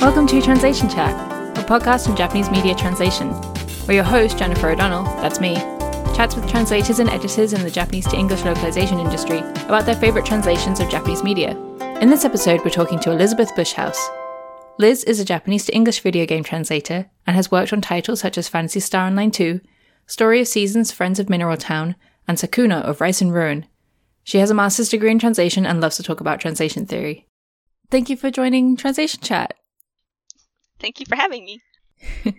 Welcome to Translation Chat, a podcast from Japanese media translation, where your host, Jennifer O'Donnell, that's me, chats with translators and editors in the Japanese to English localization industry about their favourite translations of Japanese media. In this episode, we're talking to Elizabeth Bushhouse. Liz is a Japanese to English video game translator and has worked on titles such as Phantasy Star Online 2, Story of Seasons Friends of Mineral Town, and Sakuna of Rice and Ruin. She has a master's degree in translation and loves to talk about translation theory. Thank you for joining Translation Chat. Thank you for having me.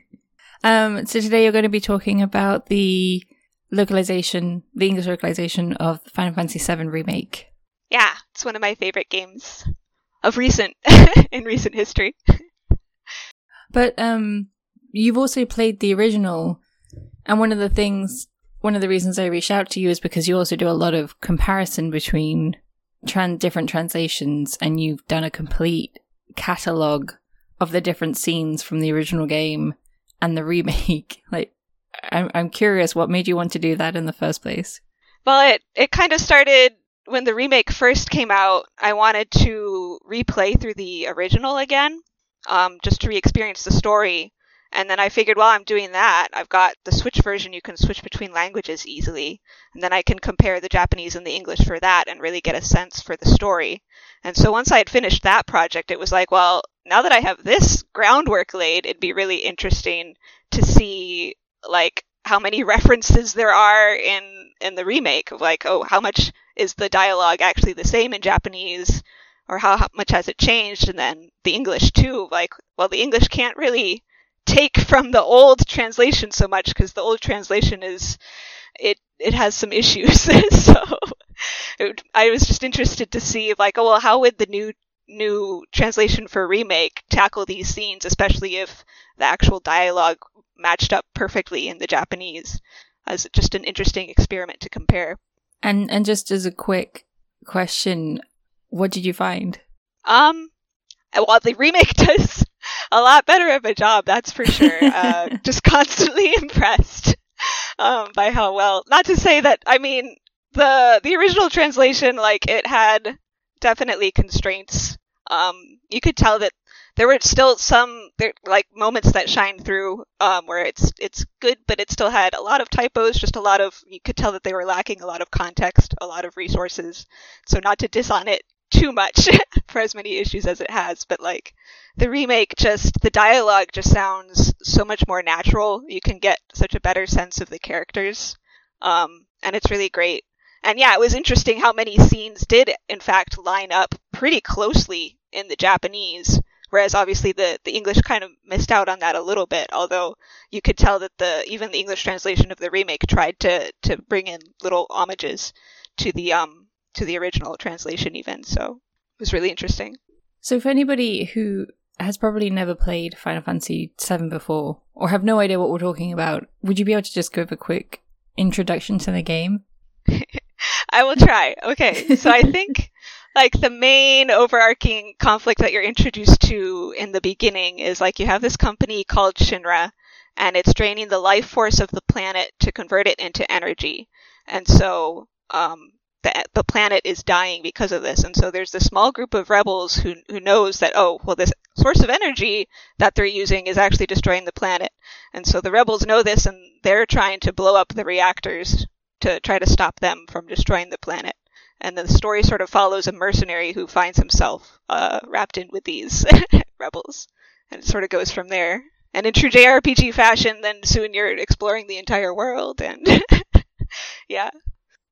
um, so today you're going to be talking about the localization, the English localization of the Final Fantasy VII Remake. Yeah, it's one of my favorite games of recent in recent history. But um, you've also played the original, and one of the things, one of the reasons I reached out to you is because you also do a lot of comparison between tran- different translations, and you've done a complete catalog of the different scenes from the original game and the remake. like, I'm I'm curious, what made you want to do that in the first place? Well, it it kind of started when the remake first came out. I wanted to replay through the original again, um, just to re-experience the story. And then I figured, while I'm doing that, I've got the Switch version. You can switch between languages easily, and then I can compare the Japanese and the English for that, and really get a sense for the story. And so once I had finished that project, it was like, well, now that I have this groundwork laid, it'd be really interesting to see like how many references there are in in the remake of like oh how much is the dialogue actually the same in Japanese or how, how much has it changed and then the English too like well the English can't really take from the old translation so much because the old translation is it it has some issues so it, I was just interested to see like oh well how would the new new translation for remake tackle these scenes, especially if the actual dialogue matched up perfectly in the Japanese, as just an interesting experiment to compare. And and just as a quick question, what did you find? Um, well, the remake does a lot better of a job, that's for sure. uh, just constantly impressed um, by how well. Not to say that I mean the the original translation, like it had definitely constraints um, you could tell that there were still some there, like moments that shine through um, where it's it's good, but it still had a lot of typos. Just a lot of you could tell that they were lacking a lot of context, a lot of resources. So not to diss on it too much for as many issues as it has, but like the remake, just the dialogue just sounds so much more natural. You can get such a better sense of the characters, um, and it's really great. And yeah, it was interesting how many scenes did in fact line up pretty closely in the Japanese, whereas obviously the, the English kind of missed out on that a little bit, although you could tell that the even the English translation of the remake tried to, to bring in little homages to the um to the original translation even, so it was really interesting. So for anybody who has probably never played Final Fantasy VII before, or have no idea what we're talking about, would you be able to just give a quick introduction to the game? I will try. Okay, so I think like the main overarching conflict that you're introduced to in the beginning is like you have this company called Shinra and it's draining the life force of the planet to convert it into energy. And so um, the, the planet is dying because of this. And so there's this small group of rebels who, who knows that, oh, well, this source of energy that they're using is actually destroying the planet. And so the rebels know this and they're trying to blow up the reactors to try to stop them from destroying the planet and the story sort of follows a mercenary who finds himself uh, wrapped in with these rebels, and it sort of goes from there. And in true JRPG fashion, then soon you're exploring the entire world, and yeah.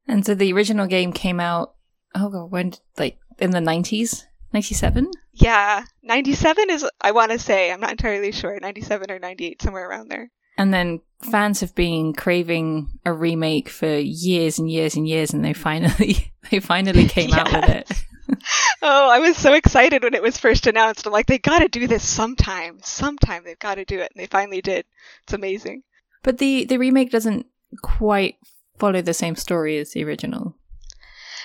And so the original game came out. Oh god, when like in the nineties, ninety seven. Yeah, ninety seven is I want to say I'm not entirely sure, ninety seven or ninety eight, somewhere around there. And then fans have been craving a remake for years and years and years, and they finally they finally came yeah. out with it. oh, I was so excited when it was first announced. I'm like, they got to do this sometime. Sometime they've got to do it, and they finally did. It's amazing. But the the remake doesn't quite follow the same story as the original.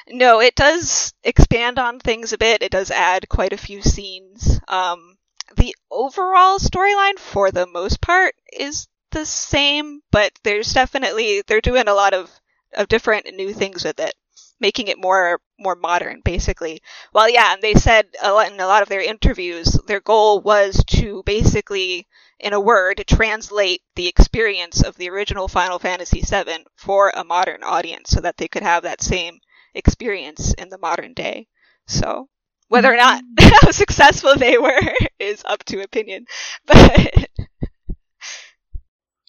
No, it does expand on things a bit. It does add quite a few scenes. Um, the overall storyline, for the most part, is the same, but there's definitely they're doing a lot of of different new things with it, making it more more modern, basically. Well, yeah, and they said a lot, in a lot of their interviews, their goal was to basically, in a word, translate the experience of the original Final Fantasy VII for a modern audience, so that they could have that same experience in the modern day. So, whether or not how successful they were is up to opinion. But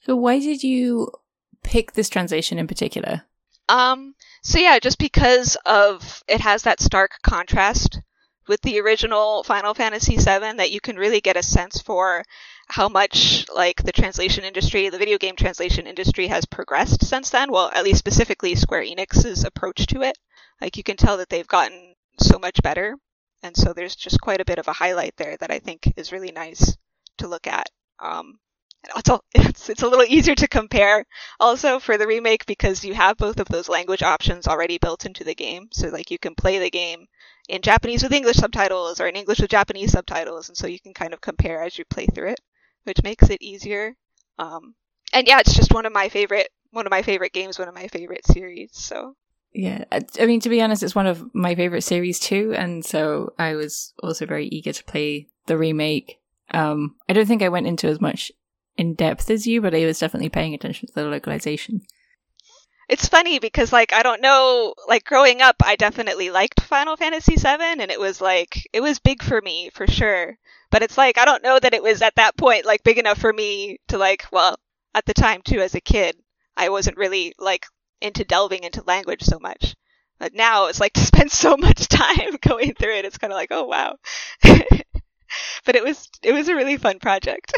so, why did you pick this translation in particular? Um, so yeah, just because of it has that stark contrast with the original Final Fantasy VII that you can really get a sense for how much like the translation industry, the video game translation industry has progressed since then. Well, at least specifically Square Enix's approach to it. Like you can tell that they've gotten so much better. And so there's just quite a bit of a highlight there that I think is really nice to look at. Um, it's a, it's, it's a little easier to compare also for the remake because you have both of those language options already built into the game. So like you can play the game in Japanese with English subtitles or in English with Japanese subtitles, and so you can kind of compare as you play through it, which makes it easier. Um, and yeah, it's just one of my favorite one of my favorite games, one of my favorite series. So yeah, I mean to be honest, it's one of my favorite series too, and so I was also very eager to play the remake. Um, I don't think I went into as much in depth as you, but I was definitely paying attention to the localization. It's funny because like I don't know, like growing up I definitely liked Final Fantasy 7 and it was like it was big for me for sure. But it's like I don't know that it was at that point like big enough for me to like well, at the time too as a kid, I wasn't really like into delving into language so much. But now it's like to spend so much time going through it, it's kind of like, oh wow. but it was it was a really fun project.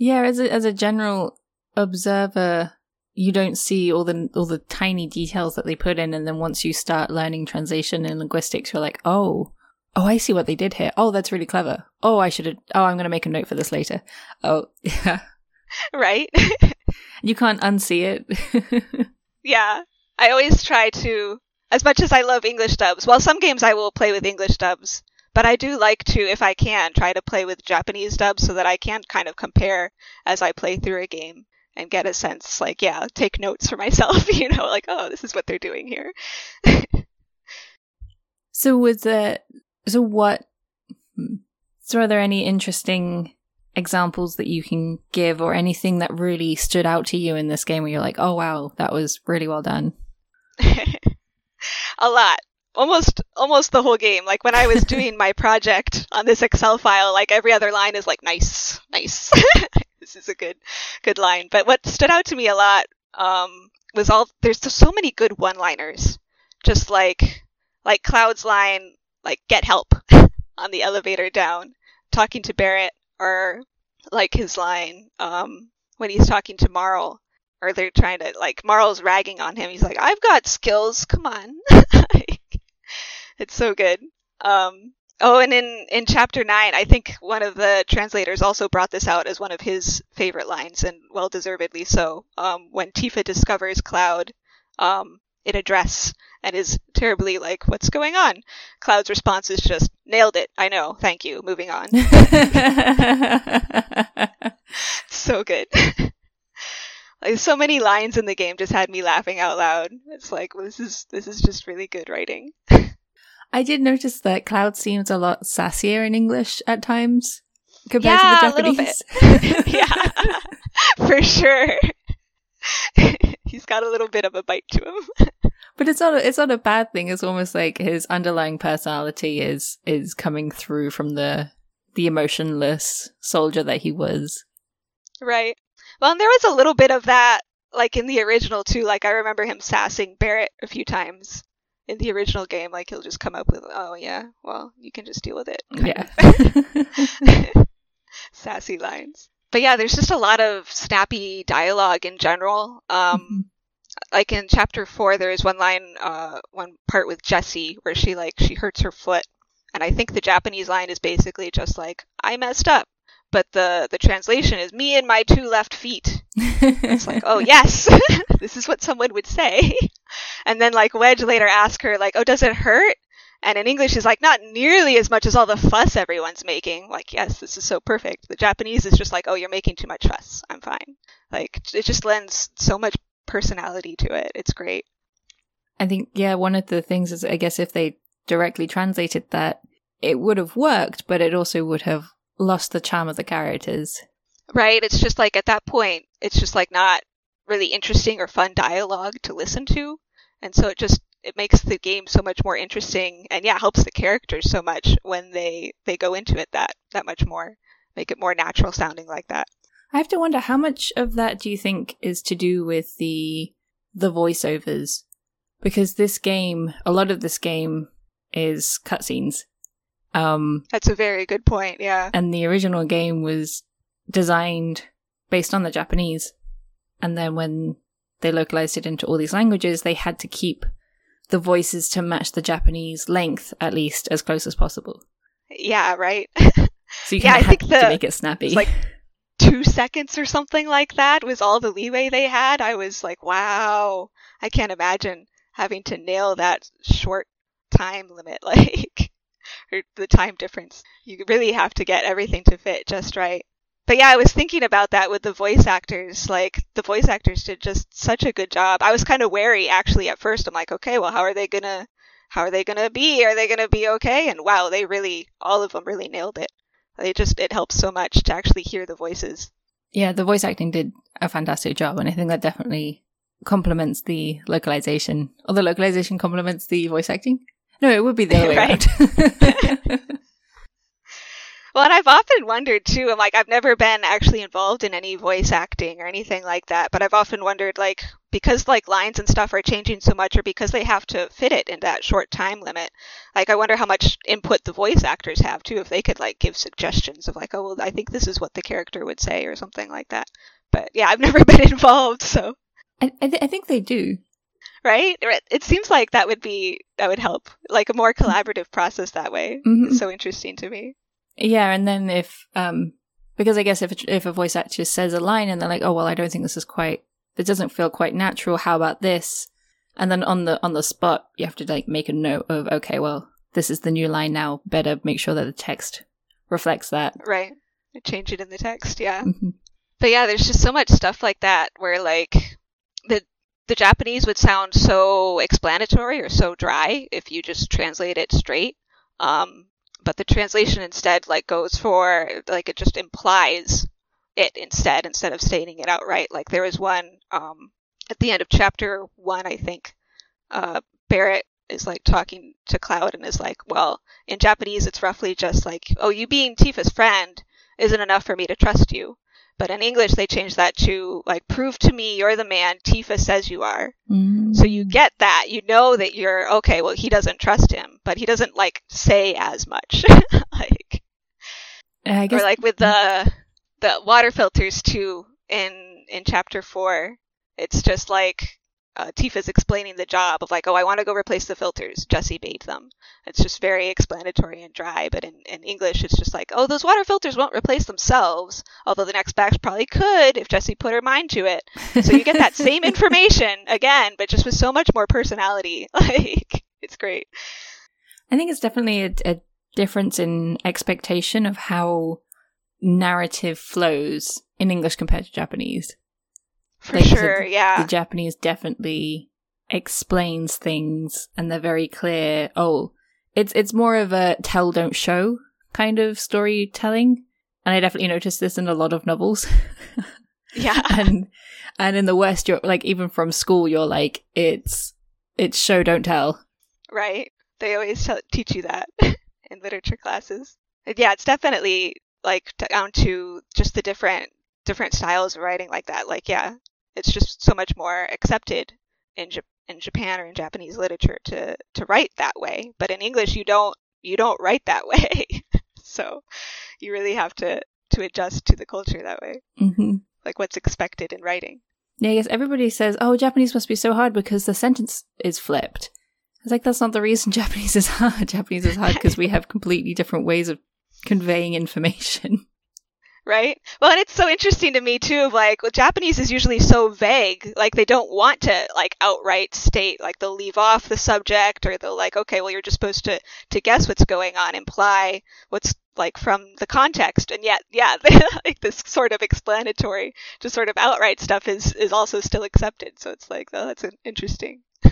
Yeah, as a, as a general observer, you don't see all the all the tiny details that they put in, and then once you start learning translation and linguistics, you're like, oh, oh, I see what they did here. Oh, that's really clever. Oh, I should have. Oh, I'm going to make a note for this later. Oh, yeah, right. you can't unsee it. yeah, I always try to. As much as I love English dubs, well, some games I will play with English dubs. But I do like to, if I can, try to play with Japanese dubs so that I can kind of compare as I play through a game and get a sense, like, yeah, take notes for myself, you know, like, oh, this is what they're doing here. so was that, so what, so are there any interesting examples that you can give or anything that really stood out to you in this game where you're like, oh wow, that was really well done? a lot almost almost the whole game. Like when I was doing my project on this Excel file, like every other line is like nice, nice. this is a good good line. But what stood out to me a lot um, was all there's so many good one-liners. Just like like Cloud's line, like get help on the elevator down, talking to Barret, or like his line um, when he's talking to Marle, Or they're trying to like Marle's ragging on him. He's like, "I've got skills. Come on." It's so good. Um, oh, and in, in chapter 9, I think one of the translators also brought this out as one of his favorite lines, and well deservedly so. Um, when Tifa discovers Cloud um, in a dress and is terribly like, What's going on? Cloud's response is just, Nailed it. I know. Thank you. Moving on. so good. like so many lines in the game just had me laughing out loud. It's like well, this is this is just really good writing. I did notice that Cloud seems a lot sassier in English at times compared yeah, to the Japanese. A little bit. yeah, for sure. He's got a little bit of a bite to him. But it's not a, it's not a bad thing. It's almost like his underlying personality is is coming through from the the emotionless soldier that he was. Right. Well, and there was a little bit of that like in the original too. Like I remember him sassing Barret a few times in the original game, like he'll just come up with, "Oh yeah, well you can just deal with it." Yeah. Sassy lines. But yeah, there's just a lot of snappy dialogue in general. Um, mm-hmm. Like in chapter four, there is one line, uh, one part with Jessie where she like she hurts her foot, and I think the Japanese line is basically just like, "I messed up," but the the translation is "me and my two left feet." It's like, oh yes, this is what someone would say. And then like Wedge later asks her like, oh, does it hurt? And in English is like not nearly as much as all the fuss everyone's making. Like, yes, this is so perfect. The Japanese is just like, oh, you're making too much fuss. I'm fine. Like, it just lends so much personality to it. It's great. I think, yeah, one of the things is, I guess, if they directly translated that, it would have worked, but it also would have lost the charm of the characters. Right? It's just like at that point, it's just like not really interesting or fun dialogue to listen to. And so it just it makes the game so much more interesting and yeah, helps the characters so much when they they go into it that that much more. Make it more natural sounding like that. I have to wonder how much of that do you think is to do with the the voiceovers? Because this game, a lot of this game is cutscenes. Um, That's a very good point. Yeah. And the original game was designed based on the Japanese. And then when they localized it into all these languages, they had to keep the voices to match the Japanese length, at least as close as possible. Yeah, right. so you yeah, I think the, to make it snappy. Like two seconds or something like that was all the leeway they had. I was like, wow, I can't imagine having to nail that short time limit, like, or the time difference. You really have to get everything to fit just right. But yeah, I was thinking about that with the voice actors. Like, the voice actors did just such a good job. I was kind of wary actually at first. I'm like, okay, well, how are they gonna, how are they gonna be? Are they gonna be okay? And wow, they really, all of them really nailed it. They just, it helps so much to actually hear the voices. Yeah, the voice acting did a fantastic job, and I think that definitely complements the localization, or the localization complements the voice acting. No, it would be the other way around. well, and I've often wondered too. I'm like, I've never been actually involved in any voice acting or anything like that, but I've often wondered, like, because like lines and stuff are changing so much, or because they have to fit it in that short time limit. Like, I wonder how much input the voice actors have too, if they could like give suggestions of like, oh, well, I think this is what the character would say, or something like that. But yeah, I've never been involved, so. I, I, th- I think they do right? It seems like that would be that would help, like a more collaborative process that way. Mm-hmm. It's so interesting to me. Yeah, and then if um because I guess if a, if a voice actor says a line and they're like, "Oh well, I don't think this is quite it doesn't feel quite natural. How about this?" And then on the on the spot, you have to like make a note of, "Okay, well, this is the new line now. Better make sure that the text reflects that." Right. Change it in the text, yeah. Mm-hmm. But yeah, there's just so much stuff like that where like the the Japanese would sound so explanatory or so dry if you just translate it straight. Um, but the translation instead like goes for like it just implies it instead instead of stating it outright. Like there was one um, at the end of chapter one, I think. Uh, Barret is like talking to Cloud and is like, well, in Japanese it's roughly just like, oh, you being Tifa's friend isn't enough for me to trust you. But in English, they changed that to like, prove to me you're the man Tifa says you are. Mm-hmm. So you get that. You know that you're, okay, well, he doesn't trust him, but he doesn't like say as much. like, I guess, or like with the, the water filters too in, in chapter four. It's just like, uh, Tifa's explaining the job of like, oh, I want to go replace the filters. Jessie bathed them. It's just very explanatory and dry. But in, in English, it's just like, oh, those water filters won't replace themselves. Although the next batch probably could if Jessie put her mind to it. So you get that same information again, but just with so much more personality. Like, it's great. I think it's definitely a, a difference in expectation of how narrative flows in English compared to Japanese. For like sure, yeah. The Japanese definitely explains things and they're very clear. Oh, it's it's more of a tell don't show kind of storytelling. And I definitely noticed this in a lot of novels. yeah. and and in the West you're like even from school you're like it's it's show don't tell. Right. They always tell, teach you that in literature classes. And yeah, it's definitely like down to just the different different styles of writing like that. Like yeah, it's just so much more accepted in J- in Japan or in Japanese literature to to write that way. But in English, you don't you don't write that way. so you really have to to adjust to the culture that way, mm-hmm. like what's expected in writing. Yeah, I guess everybody says, "Oh, Japanese must be so hard because the sentence is flipped." I was like, that's not the reason Japanese is hard. Japanese is hard because we have completely different ways of conveying information right? Well, and it's so interesting to me too. Of like, well, Japanese is usually so vague. Like they don't want to like outright state. Like they'll leave off the subject, or they'll like, okay, well, you're just supposed to to guess what's going on, imply what's like from the context. And yet, yeah, like this sort of explanatory, just sort of outright stuff is is also still accepted. So it's like, oh, that's an interesting.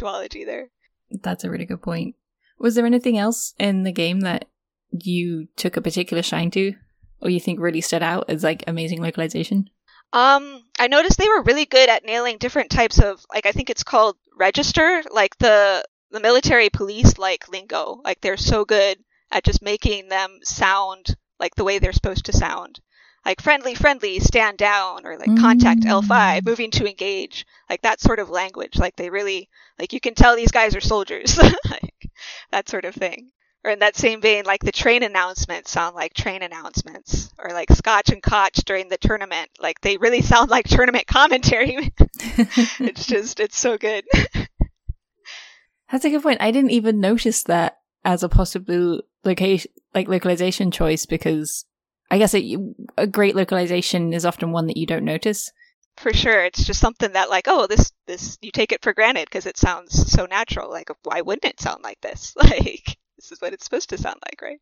duology there. That's a really good point. Was there anything else in the game that you took a particular shine to, or you think really stood out as like amazing localization? Um, I noticed they were really good at nailing different types of like I think it's called register, like the the military police like lingo. Like they're so good at just making them sound like the way they're supposed to sound. Like friendly, friendly, stand down, or like mm. contact L5, moving to engage. Like that sort of language. Like they really, like you can tell these guys are soldiers. like that sort of thing. Or in that same vein, like the train announcements sound like train announcements. Or like Scotch and Kotch during the tournament. Like they really sound like tournament commentary. it's just, it's so good. That's a good point. I didn't even notice that as a possible location, like localization choice, because I guess it, a great localization is often one that you don't notice. For sure, it's just something that like, oh, this this you take it for granted because it sounds so natural. Like, why wouldn't it sound like this? Like, this is what it's supposed to sound like, right?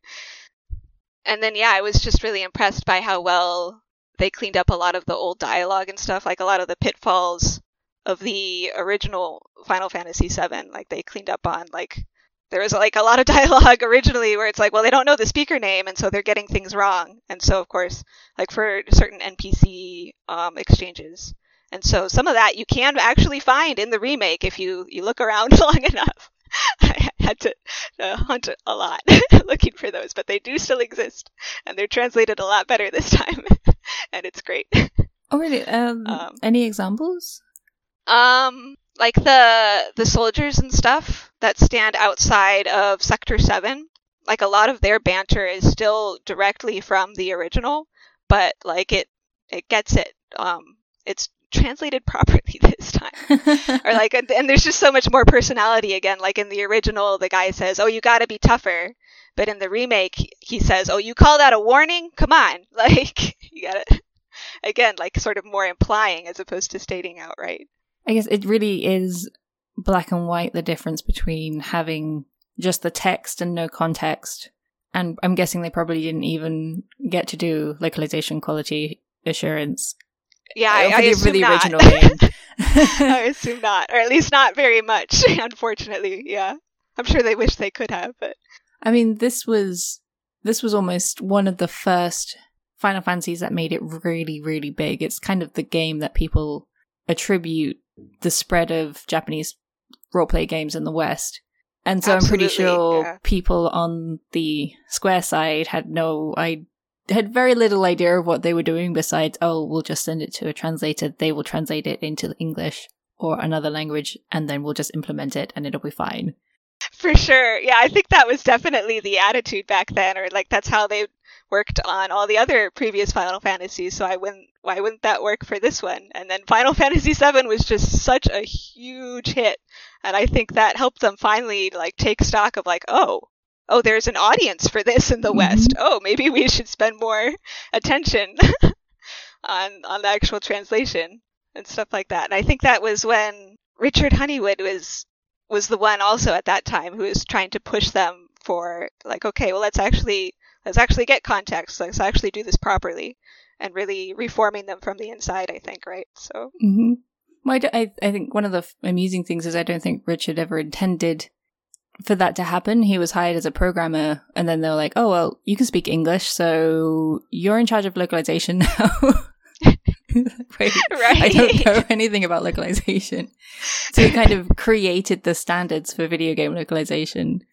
And then yeah, I was just really impressed by how well they cleaned up a lot of the old dialogue and stuff, like a lot of the pitfalls of the original Final Fantasy VII. Like they cleaned up on like there was like a lot of dialogue originally where it's like, well, they don't know the speaker name, and so they're getting things wrong. And so, of course, like for certain NPC um, exchanges, and so some of that you can actually find in the remake if you you look around long enough. I had to uh, hunt a lot looking for those, but they do still exist, and they're translated a lot better this time, and it's great. Oh, really? Um, um, any examples? Um, like the the soldiers and stuff that stand outside of Sector 7, like a lot of their banter is still directly from the original, but like it it gets it um it's translated properly this time. or like and, and there's just so much more personality again like in the original the guy says, "Oh, you got to be tougher." But in the remake, he says, "Oh, you call that a warning? Come on." Like, you got it. Again, like sort of more implying as opposed to stating outright. I guess it really is black and white the difference between having just the text and no context. And I'm guessing they probably didn't even get to do localization quality assurance. Yeah, I, I assume the original game. I assume not, or at least not very much. Unfortunately, yeah. I'm sure they wish they could have, but I mean, this was this was almost one of the first Final Fantasies that made it really, really big. It's kind of the game that people attribute the spread of Japanese roleplay games in the West. And so Absolutely, I'm pretty sure yeah. people on the Square side had no I had very little idea of what they were doing besides, oh, we'll just send it to a translator, they will translate it into English or another language, and then we'll just implement it and it'll be fine. For sure. Yeah, I think that was definitely the attitude back then, or like that's how they worked on all the other previous Final Fantasies, so I wouldn't why wouldn't that work for this one? And then Final Fantasy VII was just such a huge hit, and I think that helped them finally like take stock of like, oh, oh, there's an audience for this in the mm-hmm. West. Oh, maybe we should spend more attention on on the actual translation and stuff like that. And I think that was when Richard Honeywood was was the one also at that time who was trying to push them for like, okay, well, let's actually let's actually get context. Let's actually do this properly and really reforming them from the inside. I think, right? So. Mm-hmm. Well, I, I think one of the f- amusing things is I don't think Richard ever intended for that to happen. He was hired as a programmer, and then they were like, "Oh well, you can speak English, so you're in charge of localization now." Wait, right. I don't know anything about localization. So he kind of created the standards for video game localization.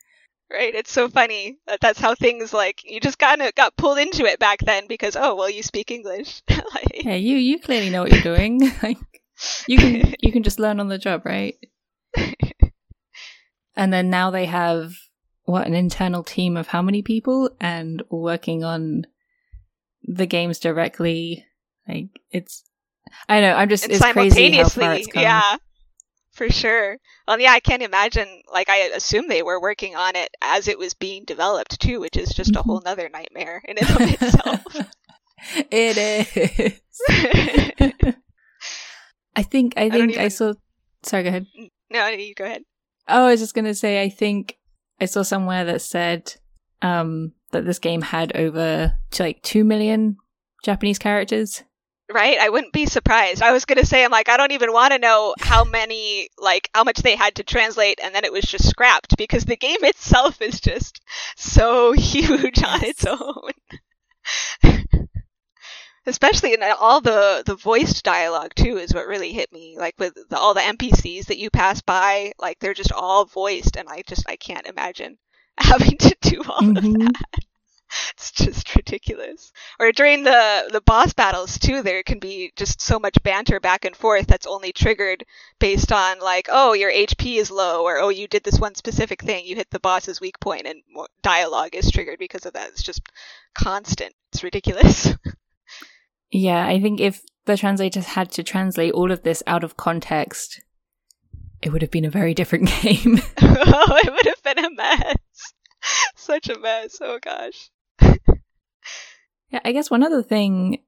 Right, it's so funny that that's how things like you just kind of got pulled into it back then because oh well you speak English. like, yeah, you you clearly know what you're doing. like you can you can just learn on the job, right? And then now they have what an internal team of how many people and working on the games directly. Like it's I know, I'm just it's, it's crazy how far it's come. Yeah for sure. Well, yeah, I can't imagine. Like, I assume they were working on it as it was being developed too, which is just a whole mm-hmm. nother nightmare in and of itself. it is. I think. I think I, even... I, saw. Sorry, go ahead. No, you go ahead. Oh, I was just gonna say. I think I saw somewhere that said um, that this game had over like two million Japanese characters right? I wouldn't be surprised. I was going to say, I'm like, I don't even want to know how many, like, how much they had to translate, and then it was just scrapped because the game itself is just so huge on its own. Especially in all the the voiced dialogue too is what really hit me. Like with the, all the NPCs that you pass by, like they're just all voiced, and I just I can't imagine having to do all mm-hmm. of that. it's just ridiculous. Or during the the boss battles too, there can be just so much banter back and forth that's only triggered based on like, oh, your HP is low, or oh, you did this one specific thing, you hit the boss's weak point, and dialogue is triggered because of that. It's just constant. It's ridiculous. yeah, I think if the translators had to translate all of this out of context, it would have been a very different game. oh, it would have been a mess. Such a mess. Oh gosh. Yeah, I guess one other thing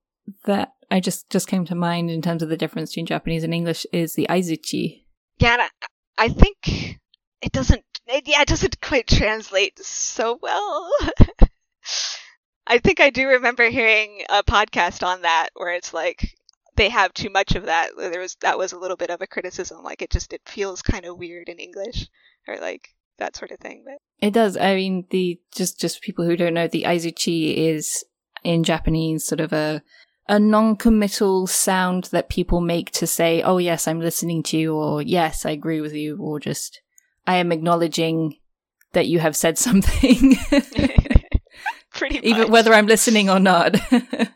that I just just came to mind in terms of the difference between Japanese and English is the aizuchi. Yeah, I, think it doesn't. It, yeah, it doesn't quite translate so well. I think I do remember hearing a podcast on that where it's like they have too much of that. There was that was a little bit of a criticism. Like it just it feels kind of weird in English or like that sort of thing. But it does. I mean, the just just people who don't know, the aizuchi is in Japanese, sort of a a non-committal sound that people make to say, "Oh yes, I'm listening to you," or "Yes, I agree with you," or just "I am acknowledging that you have said something." Pretty much. Even whether I'm listening or not.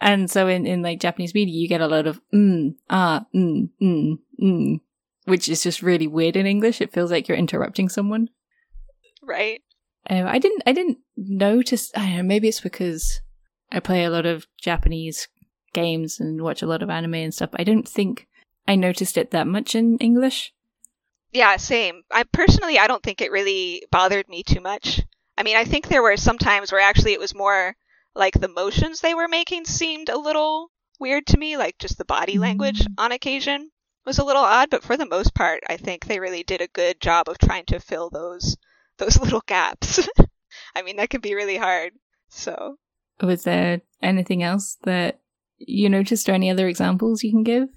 and so in, in like Japanese media, you get a lot of mm, ah, mm, mm, mm, which is just really weird in English. It feels like you're interrupting someone. Right. Um, I didn't. I didn't notice. I don't know. Maybe it's because I play a lot of Japanese games and watch a lot of anime and stuff. I don't think I noticed it that much in English. Yeah, same. I personally, I don't think it really bothered me too much. I mean, I think there were some times where actually it was more like the motions they were making seemed a little weird to me, like just the body language mm-hmm. on occasion was a little odd, but for the most part, I think they really did a good job of trying to fill those those little gaps. I mean, that can be really hard. So, was there anything else that you noticed, or any other examples you can give?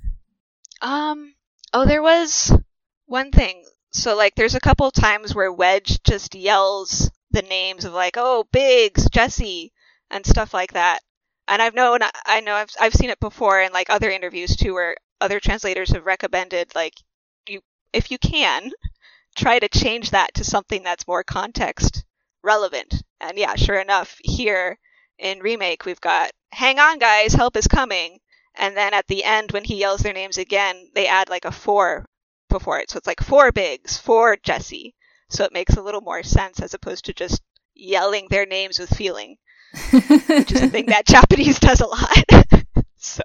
Um. Oh, there was one thing. So, like, there's a couple times where Wedge just yells the names of like, "Oh, Biggs, Jessie," and stuff like that. And I've known, I know, I've I've seen it before in like other interviews too, where other translators have recommended like, you if you can, try to change that to something that's more context relevant. And yeah, sure enough, here in remake we've got hang on guys, help is coming. And then at the end when he yells their names again, they add like a for before it. So it's like for Biggs, for Jessie. So it makes a little more sense as opposed to just yelling their names with feeling. which is a thing that Japanese does a lot. so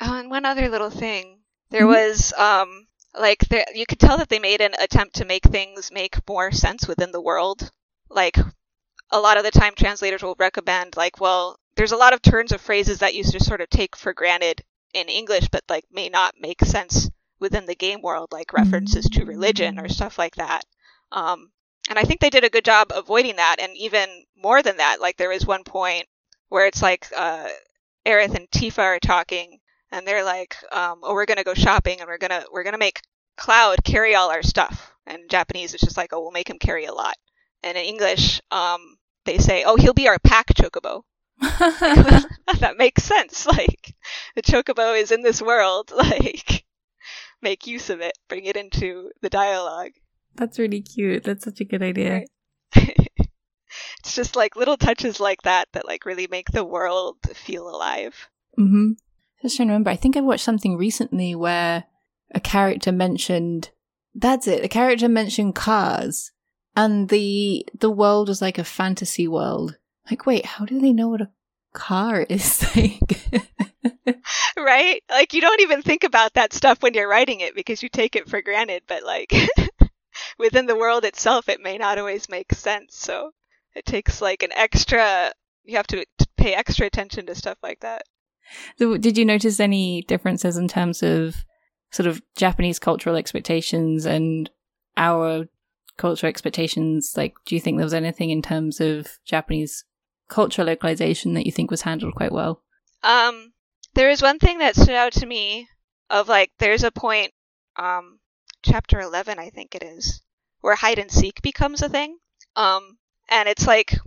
Oh, and one other little thing. There mm-hmm. was um like there, you could tell that they made an attempt to make things make more sense within the world. Like a lot of the time translators will recommend like, well, there's a lot of turns of phrases that you just sort of take for granted in English but like may not make sense within the game world like references to religion or stuff like that. Um, and I think they did a good job avoiding that and even more than that like there was one point where it's like uh Aerith and Tifa are talking and they're like, um, "Oh, we're gonna go shopping, and we're gonna we're gonna make Cloud carry all our stuff." And Japanese, it's just like, "Oh, we'll make him carry a lot." And in English, um, they say, "Oh, he'll be our pack chocobo." that makes sense. Like the chocobo is in this world. Like make use of it, bring it into the dialogue. That's really cute. That's such a good idea. Right? it's just like little touches like that that like really make the world feel alive. Mm-hmm. Just trying to remember. I think I watched something recently where a character mentioned. That's it. The character mentioned cars, and the the world was like a fantasy world. Like, wait, how do they know what a car is like? right? Like, you don't even think about that stuff when you're writing it because you take it for granted. But like, within the world itself, it may not always make sense. So it takes like an extra. You have to pay extra attention to stuff like that. So did you notice any differences in terms of sort of Japanese cultural expectations and our cultural expectations? Like, do you think there was anything in terms of Japanese cultural localization that you think was handled quite well? Um, there is one thing that stood out to me of like there's a point, um, chapter eleven I think it is, where hide and seek becomes a thing. Um, and it's like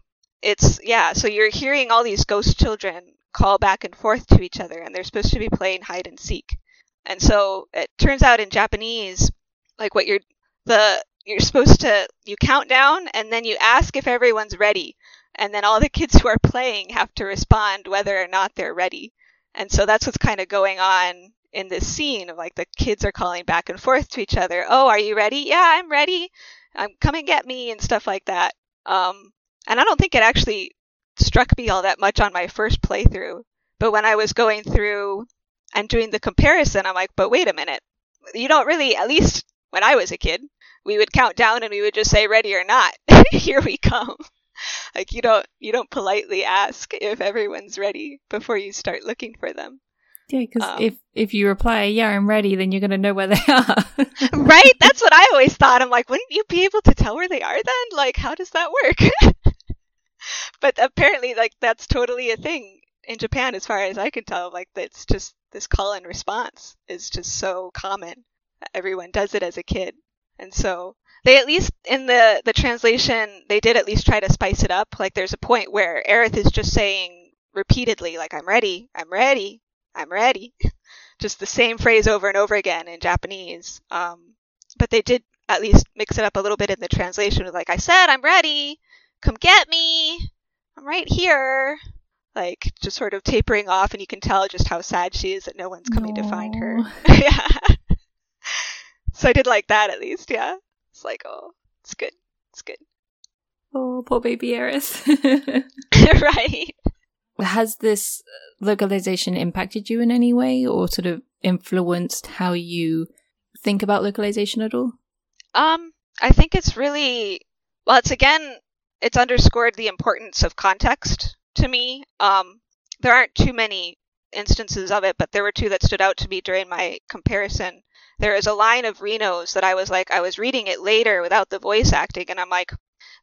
it's yeah, so you're hearing all these ghost children call back and forth to each other, and they're supposed to be playing hide and seek. And so it turns out in Japanese, like what you're the you're supposed to you count down and then you ask if everyone's ready and then all the kids who are playing have to respond whether or not they're ready and so that's what's kind of going on in this scene of like the kids are calling back and forth to each other oh are you ready yeah i'm ready i'm come and get me and stuff like that um and i don't think it actually struck me all that much on my first playthrough but when i was going through and doing the comparison i'm like but wait a minute you don't really at least when i was a kid we would count down and we would just say ready or not. Here we come. Like you don't you don't politely ask if everyone's ready before you start looking for them. Yeah, because um, if if you reply, "Yeah, I'm ready," then you're gonna know where they are. right? That's what I always thought. I'm like, wouldn't you be able to tell where they are then? Like, how does that work? but apparently, like that's totally a thing in Japan, as far as I can tell. Like, it's just this call and response is just so common. Everyone does it as a kid. And so they at least in the the translation they did at least try to spice it up. Like there's a point where Aerith is just saying repeatedly like I'm ready, I'm ready, I'm ready. just the same phrase over and over again in Japanese. Um, but they did at least mix it up a little bit in the translation with like I said, I'm ready. Come get me. I'm right here. Like just sort of tapering off and you can tell just how sad she is that no one's coming to find her. yeah. So I did like that at least, yeah. Like, oh, it's good. It's good. Oh, poor baby Aerith. right. Has this localization impacted you in any way or sort of influenced how you think about localization at all? Um, I think it's really well, it's again it's underscored the importance of context to me. Um, there aren't too many instances of it, but there were two that stood out to me during my comparison there is a line of Reno's that I was like, I was reading it later without the voice acting, and I'm like,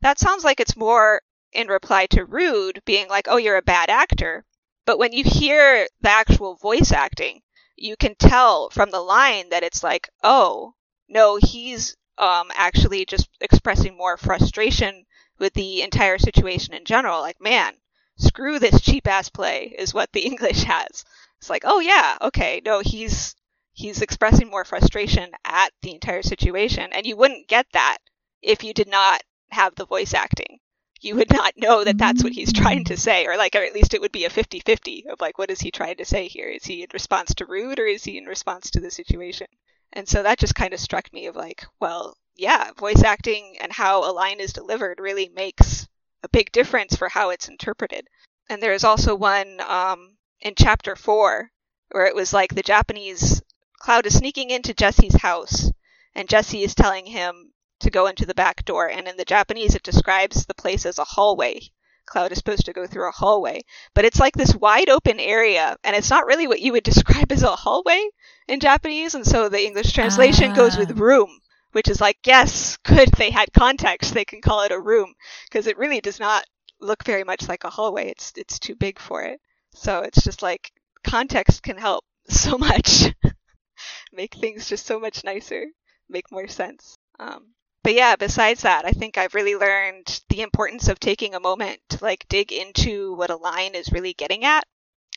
that sounds like it's more in reply to Rude being like, oh, you're a bad actor. But when you hear the actual voice acting, you can tell from the line that it's like, oh, no, he's um, actually just expressing more frustration with the entire situation in general. Like, man, screw this cheap ass play, is what the English has. It's like, oh, yeah, okay, no, he's he's expressing more frustration at the entire situation. And you wouldn't get that if you did not have the voice acting. You would not know that that's what he's trying to say, or like, or at least it would be a 50 50 of like, what is he trying to say here? Is he in response to Rude or is he in response to the situation? And so that just kind of struck me of like, well, yeah, voice acting and how a line is delivered really makes a big difference for how it's interpreted. And there is also one um, in chapter four where it was like the Japanese Cloud is sneaking into Jessie's house, and Jessie is telling him to go into the back door. And in the Japanese, it describes the place as a hallway. Cloud is supposed to go through a hallway, but it's like this wide open area, and it's not really what you would describe as a hallway in Japanese. And so the English translation ah. goes with ah. room, which is like, yes, good, they had context, they can call it a room, because it really does not look very much like a hallway. It's it's too big for it. So it's just like context can help so much. Make things just so much nicer, make more sense. Um, but yeah, besides that, I think I've really learned the importance of taking a moment to like dig into what a line is really getting at,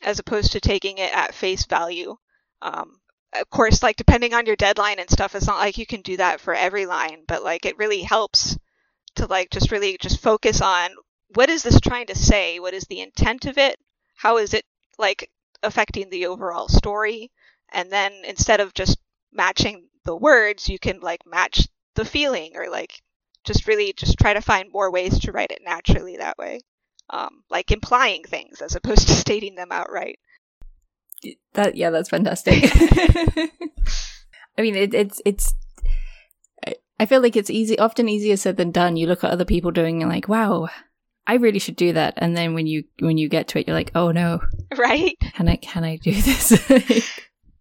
as opposed to taking it at face value. Um, of course, like depending on your deadline and stuff, it's not like you can do that for every line, but like it really helps to like just really just focus on what is this trying to say? What is the intent of it? How is it like affecting the overall story? And then instead of just matching the words you can like match the feeling or like just really just try to find more ways to write it naturally that way. Um, like implying things as opposed to stating them outright. That yeah that's fantastic. I mean it, it's it's i feel like it's easy often easier said than done. You look at other people doing and like wow i really should do that. And then when you when you get to it you're like oh no. Right? Can i can i do this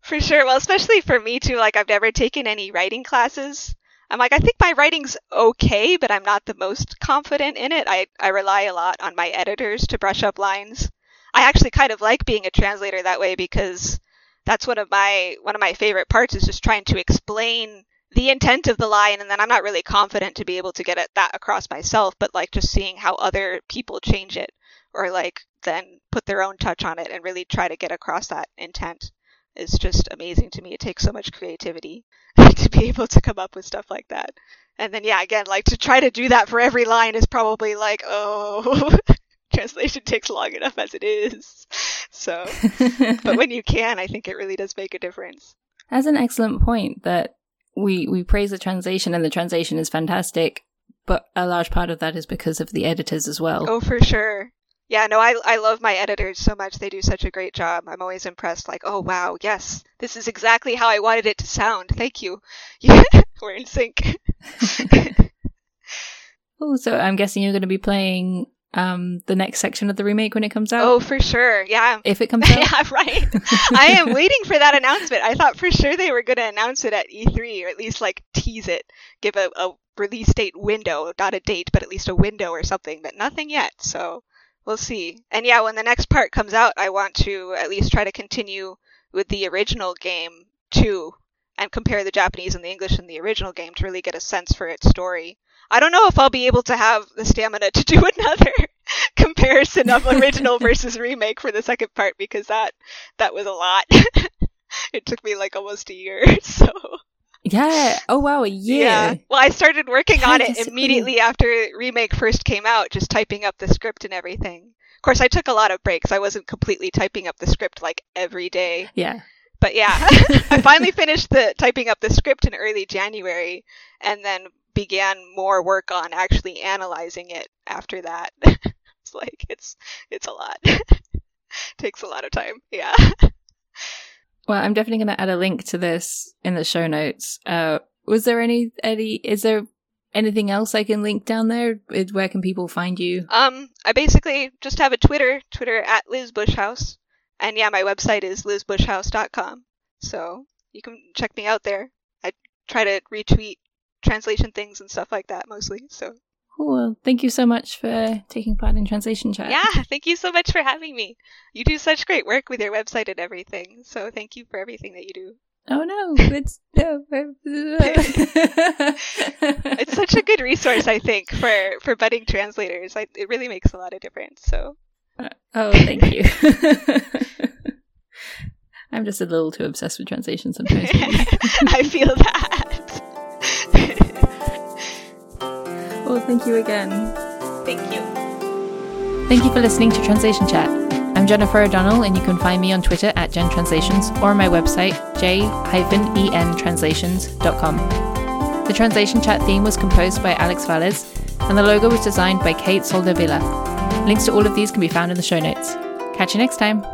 For sure. Well, especially for me too. Like I've never taken any writing classes. I'm like, I think my writing's okay, but I'm not the most confident in it. I, I rely a lot on my editors to brush up lines. I actually kind of like being a translator that way because that's one of my one of my favorite parts is just trying to explain the intent of the line and then I'm not really confident to be able to get it, that across myself, but like just seeing how other people change it or like then put their own touch on it and really try to get across that intent is just amazing to me. It takes so much creativity to be able to come up with stuff like that. And then yeah, again, like to try to do that for every line is probably like, oh, translation takes long enough as it is. So, but when you can, I think it really does make a difference. That's an excellent point that we we praise the translation and the translation is fantastic, but a large part of that is because of the editors as well. Oh, for sure. Yeah, no, I I love my editors so much. They do such a great job. I'm always impressed. Like, oh wow, yes, this is exactly how I wanted it to sound. Thank you. We're in sync. oh, so I'm guessing you're going to be playing um the next section of the remake when it comes out? Oh, for sure. Yeah. If it comes out. yeah, right. I am waiting for that announcement. I thought for sure they were going to announce it at E3 or at least like tease it, give a, a release date window, not a date, but at least a window or something, but nothing yet. So we'll see. And yeah, when the next part comes out, I want to at least try to continue with the original game too and compare the Japanese and the English in the original game to really get a sense for its story. I don't know if I'll be able to have the stamina to do another comparison of original versus remake for the second part because that that was a lot. it took me like almost a year, so yeah. Oh wow, a year. Yeah. Well, I started working on it immediately after remake first came out, just typing up the script and everything. Of course, I took a lot of breaks. I wasn't completely typing up the script like every day. Yeah. But yeah, I finally finished the typing up the script in early January, and then began more work on actually analyzing it after that. it's like it's it's a lot. Takes a lot of time. Yeah. Well, I'm definitely going to add a link to this in the show notes. Uh, was there any any is there anything else I can link down there? Where can people find you? Um, I basically just have a Twitter, Twitter at Liz Bushhouse. And yeah, my website is lizbushhouse.com. So you can check me out there. I try to retweet translation things and stuff like that mostly. So Cool. Thank you so much for taking part in Translation Chat. Yeah, thank you so much for having me. You do such great work with your website and everything. So thank you for everything that you do. Oh no, it's no. it's such a good resource, I think, for for budding translators. I, it really makes a lot of difference. So uh, oh, thank you. I'm just a little too obsessed with translation sometimes. I feel that. Well, thank you again. Thank you. Thank you for listening to Translation Chat. I'm Jennifer O'Donnell, and you can find me on Twitter at Jen Translations or on my website, jentranslations.com. The Translation Chat theme was composed by Alex Valles, and the logo was designed by Kate Soldevilla. Links to all of these can be found in the show notes. Catch you next time.